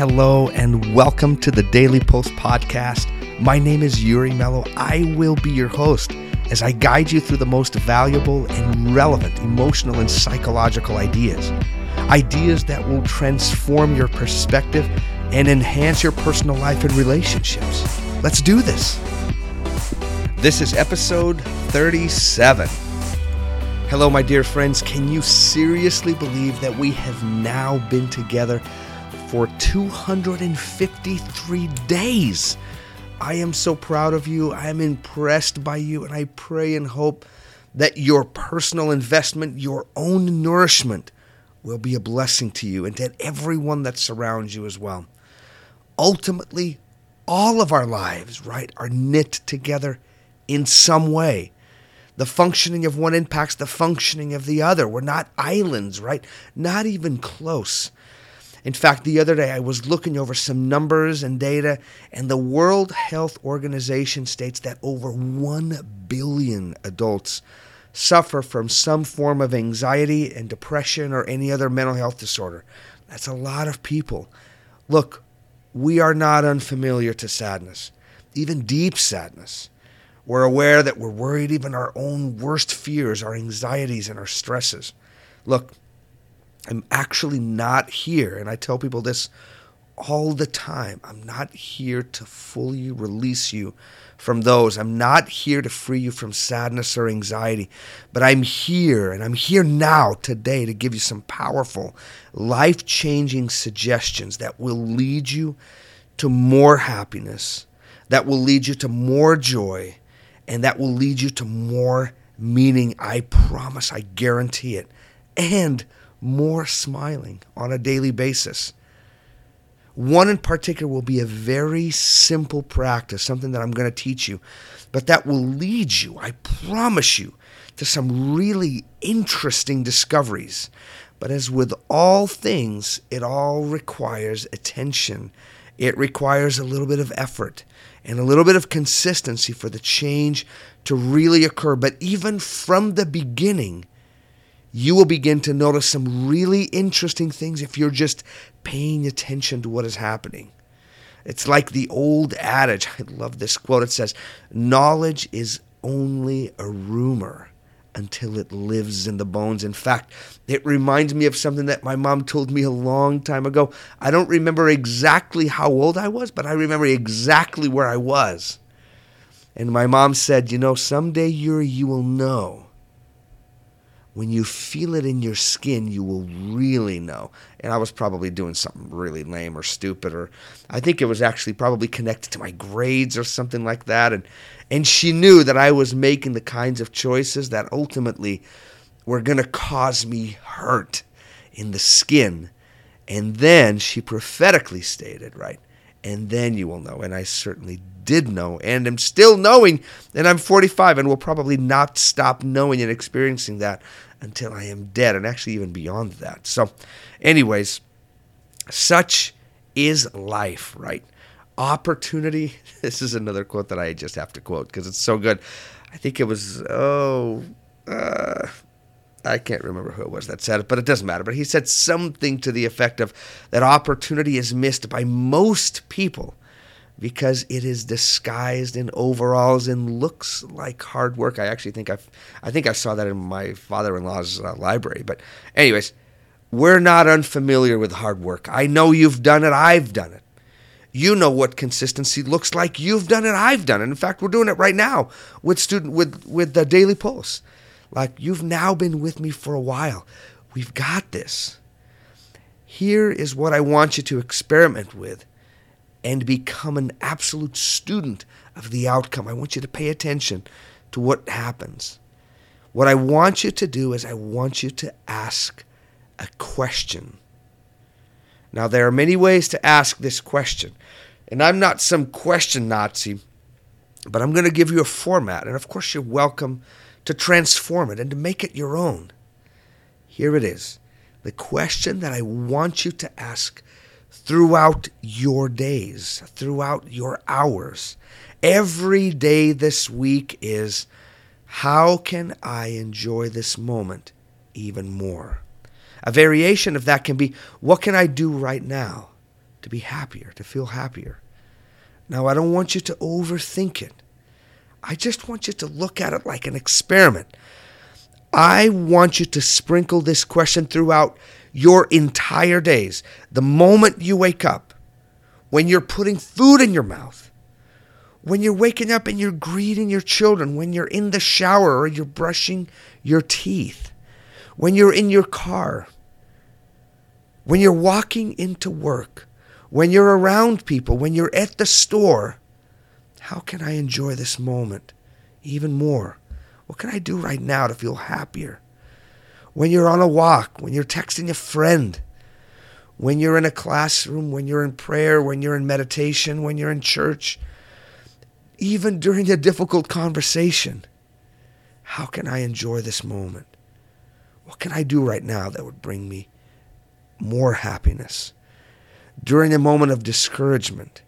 Hello and welcome to the Daily Pulse podcast. My name is Yuri Mello. I will be your host as I guide you through the most valuable and relevant emotional and psychological ideas. Ideas that will transform your perspective and enhance your personal life and relationships. Let's do this. This is episode 37. Hello, my dear friends. Can you seriously believe that we have now been together for 253 days? I am so proud of you. I am impressed by you, and I pray and hope that your personal investment, your own nourishment, will be a blessing to you and to everyone that surrounds you as well. Ultimately, all of our lives, right, are knit together in some way. The functioning of one impacts the functioning of the other. We're not islands, right? Not even close. In fact, the other day I was looking over some numbers and data, and the World Health Organization states that over 1 billion adults suffer from some form of anxiety and depression or any other mental health disorder. That's a lot of people. Look, we are not unfamiliar to sadness, even deep sadness. We're aware that we're worried even our own worst fears, our anxieties, and our stresses. Look, I'm actually not here, and I tell people this all the time. I'm not here to fully release you from those. I'm not here to free you from sadness or anxiety, but I'm here, and I'm here now today to give you some powerful, life changing suggestions that will lead you to more happiness, that will lead you to more joy, and that will lead you to more meaning. I promise, I guarantee it. And more smiling on a daily basis. One in particular will be a very simple practice, something that I'm going to teach you, but that will lead you, I promise you, to some really interesting discoveries. But as with all things, it all requires attention. It requires a little bit of effort and a little bit of consistency for the change to really occur. But even from the beginning, you will begin to notice some really interesting things if you're just paying attention to what is happening. It's like the old adage. I love this quote. It says, Knowledge is only a rumor until it lives in the bones. In fact, it reminds me of something that my mom told me a long time ago. I don't remember exactly how old I was, but I remember exactly where I was. And my mom said, You know, someday Yuri, you will know when you feel it in your skin, you will really know. And I was probably doing something really lame or stupid, or I think it was actually probably connected to my grades or something like that. And and she knew that I was making the kinds of choices that ultimately were going to cause me hurt in the skin. And then she prophetically stated, right? And then you will know. And I certainly did know and am still knowing. And I'm 45 and will probably not stop knowing and experiencing that until I am dead, and actually even beyond that. So, anyways, such is life, right? Opportunity. This is another quote that I just have to quote because it's so good. I think it was, oh, uh, I can't remember who it was that said it, but it doesn't matter. But he said something to the effect of that opportunity is missed by most people because it is disguised in overalls and looks like hard work. I actually think I, I think I saw that in my father-in-law's uh, library. But, anyways, we're not unfamiliar with hard work. I know you've done it. I've done it. You know what consistency looks like. You've done it. I've done it. In fact, we're doing it right now with student with with the Daily Pulse. Like you've now been with me for a while. We've got this. Here is what I want you to experiment with and become an absolute student of the outcome. I want you to pay attention to what happens. What I want you to do is I want you to ask a question. Now, there are many ways to ask this question, and I'm not some question Nazi, but I'm going to give you a format, and of course, you're welcome to transform it and to make it your own. Here it is the question that I want you to ask throughout your days, throughout your hours. Every day this week is how can I enjoy this moment even more? A variation of that can be what can I do right now to be happier, to feel happier. Now, I don't want you to overthink it. I just want you to look at it like an experiment. I want you to sprinkle this question throughout your entire days. The moment you wake up, when you're putting food in your mouth, when you're waking up and you're greeting your children, when you're in the shower or you're brushing your teeth, when you're in your car, when you're walking into work, when you're around people, when you're at the store, how can I enjoy this moment even more? What can I do right now to feel happier? When you're on a walk, when you're texting a friend, when you're in a classroom, when you're in prayer, when you're in meditation, when you're in church, even during a difficult conversation, how can I enjoy this moment? What can I do right now that would bring me more happiness? During a moment of discouragement,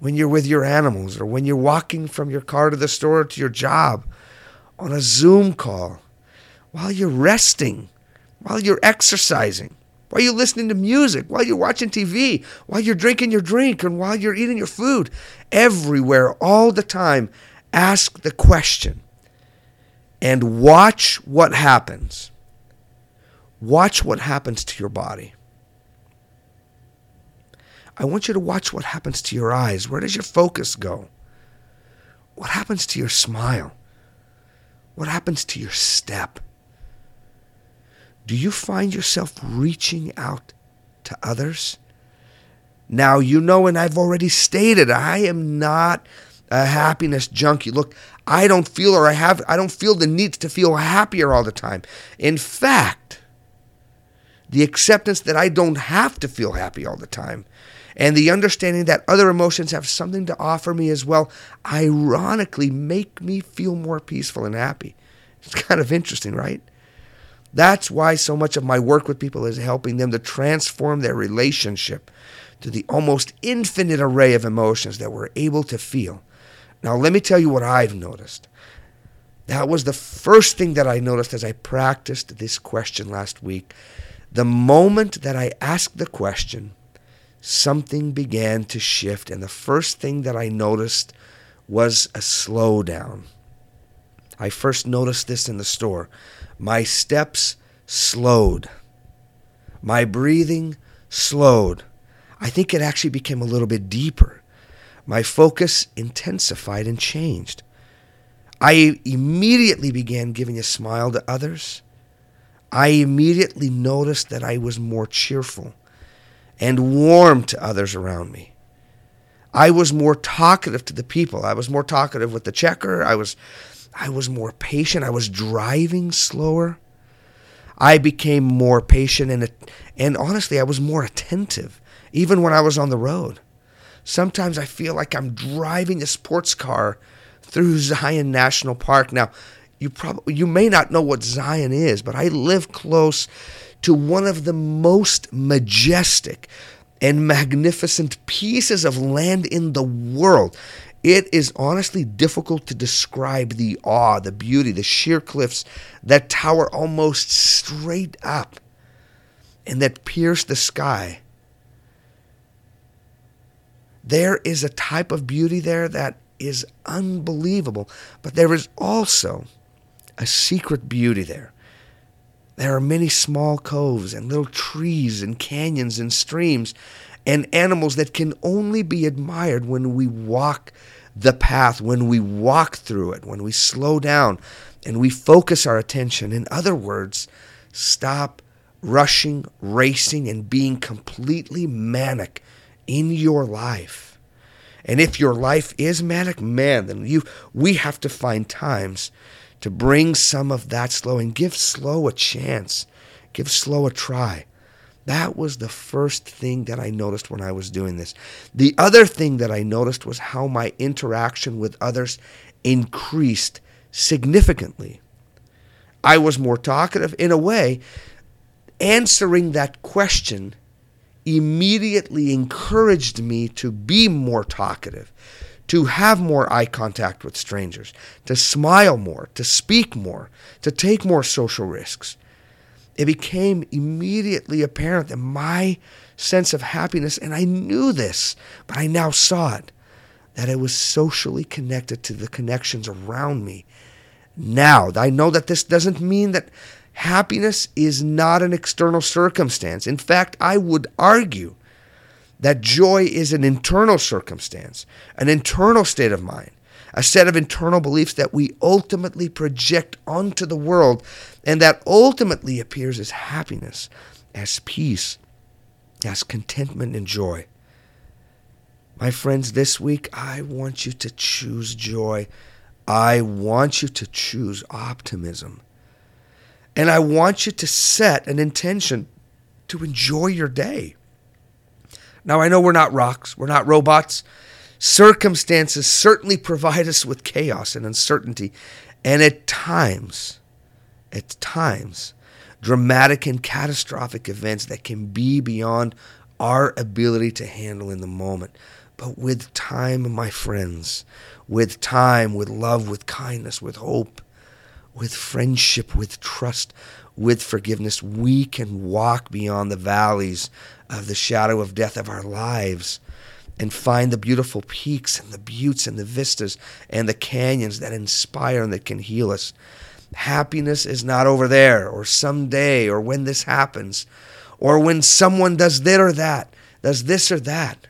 when you're with your animals, or when you're walking from your car to the store to your job, on a Zoom call, while you're resting, while you're exercising, while you're listening to music, while you're watching TV, while you're drinking your drink, and while you're eating your food. Everywhere, all the time, ask the question and watch what happens. Watch what happens to your body. I want you to watch what happens to your eyes. Where does your focus go? What happens to your smile? What happens to your step? Do you find yourself reaching out to others? Now, you know, and I've already stated, I am not a happiness junkie. Look, I don't feel or I have I don't feel the need to feel happier all the time. In fact, the acceptance that I don't have to feel happy all the time and the understanding that other emotions have something to offer me as well, ironically make me feel more peaceful and happy. It's kind of interesting, right? That's why so much of my work with people is helping them to transform their relationship to the almost infinite array of emotions that we're able to feel. Now, let me tell you what I've noticed. That was the first thing that I noticed as I practiced this question last week. The moment that I asked the question, something began to shift. And the first thing that I noticed was a slowdown. I first noticed this in the store. My steps slowed. My breathing slowed. I think it actually became a little bit deeper. My focus intensified and changed. I immediately began giving a smile to others. I immediately noticed that I was more cheerful and warm to others around me. I was more talkative to the people. I was more talkative with the checker. I was I was more patient. I was driving slower. I became more patient and and honestly, I was more attentive even when I was on the road. Sometimes I feel like I'm driving a sports car through Zion National Park. Now, you probably you may not know what Zion is, but I live close to one of the most majestic and magnificent pieces of land in the world. It is honestly difficult to describe the awe, the beauty, the sheer cliffs that tower almost straight up and that pierce the sky. There is a type of beauty there that is unbelievable, but there is also a secret beauty there there are many small coves and little trees and canyons and streams and animals that can only be admired when we walk the path, when we walk through it, when we slow down and we focus our attention. In other words, stop rushing, racing, and being completely manic in your life. And if your life is manic, man, then you we have to find times to bring some of that slow and give slow a chance, give slow a try. That was the first thing that I noticed when I was doing this. The other thing that I noticed was how my interaction with others increased significantly. I was more talkative. In a way, answering that question immediately encouraged me to be more talkative, to have more eye contact with strangers, to smile more, to speak more, to take more social risks. It became immediately apparent that my sense of happiness, and I knew this, but I now saw it that I was socially connected to the connections around me. Now, I know that this doesn't mean that happiness is not an external circumstance. In fact, I would argue that joy is an internal circumstance, an internal state of mind, a set of internal beliefs that we ultimately project onto the world and that ultimately appears as happiness, as peace, as contentment and joy. My friends, this week I want you to choose joy. I want you to choose optimism. And I want you to set an intention to enjoy your day. Now, I know we're not rocks, we're not robots. Circumstances certainly provide us with chaos and uncertainty, and at times, at times, dramatic and catastrophic events that can be beyond our ability to handle in the moment. But with time, my friends, with time, with love, with kindness, with hope, with friendship, with trust, with forgiveness, we can walk beyond the valleys of the shadow of death of our lives and find the beautiful peaks and the buttes and the vistas and the canyons that inspire and that can heal us. Happiness is not over there or someday or when this happens or when someone does this or that, does this or that.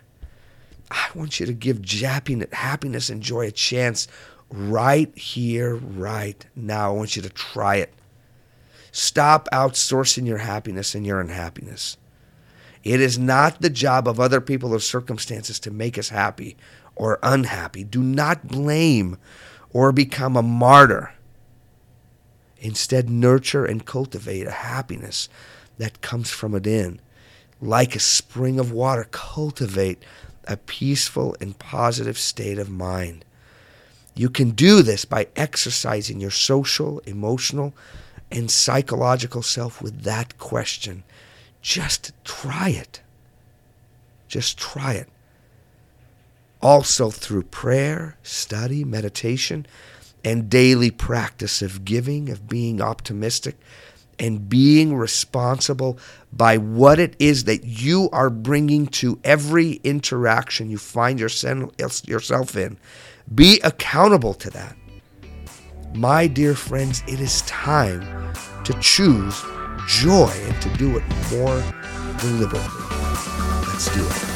I want you to give happiness and joy a chance right here, right now. I want you to try it. Stop outsourcing your happiness and your unhappiness. It is not the job of other people or circumstances to make us happy or unhappy. Do not blame or become a martyr. Instead, nurture and cultivate a happiness that comes from within. Like a spring of water, cultivate a peaceful and positive state of mind. You can do this by exercising your social, emotional, and psychological self with that question. Just try it. Just try it. Also, through prayer, study, meditation, and daily practice of giving, of being optimistic, and being responsible by what it is that you are bringing to every interaction you find yourself in. Be accountable to that. My dear friends, it is time to choose joy and to do it more deliberately. Let's do it.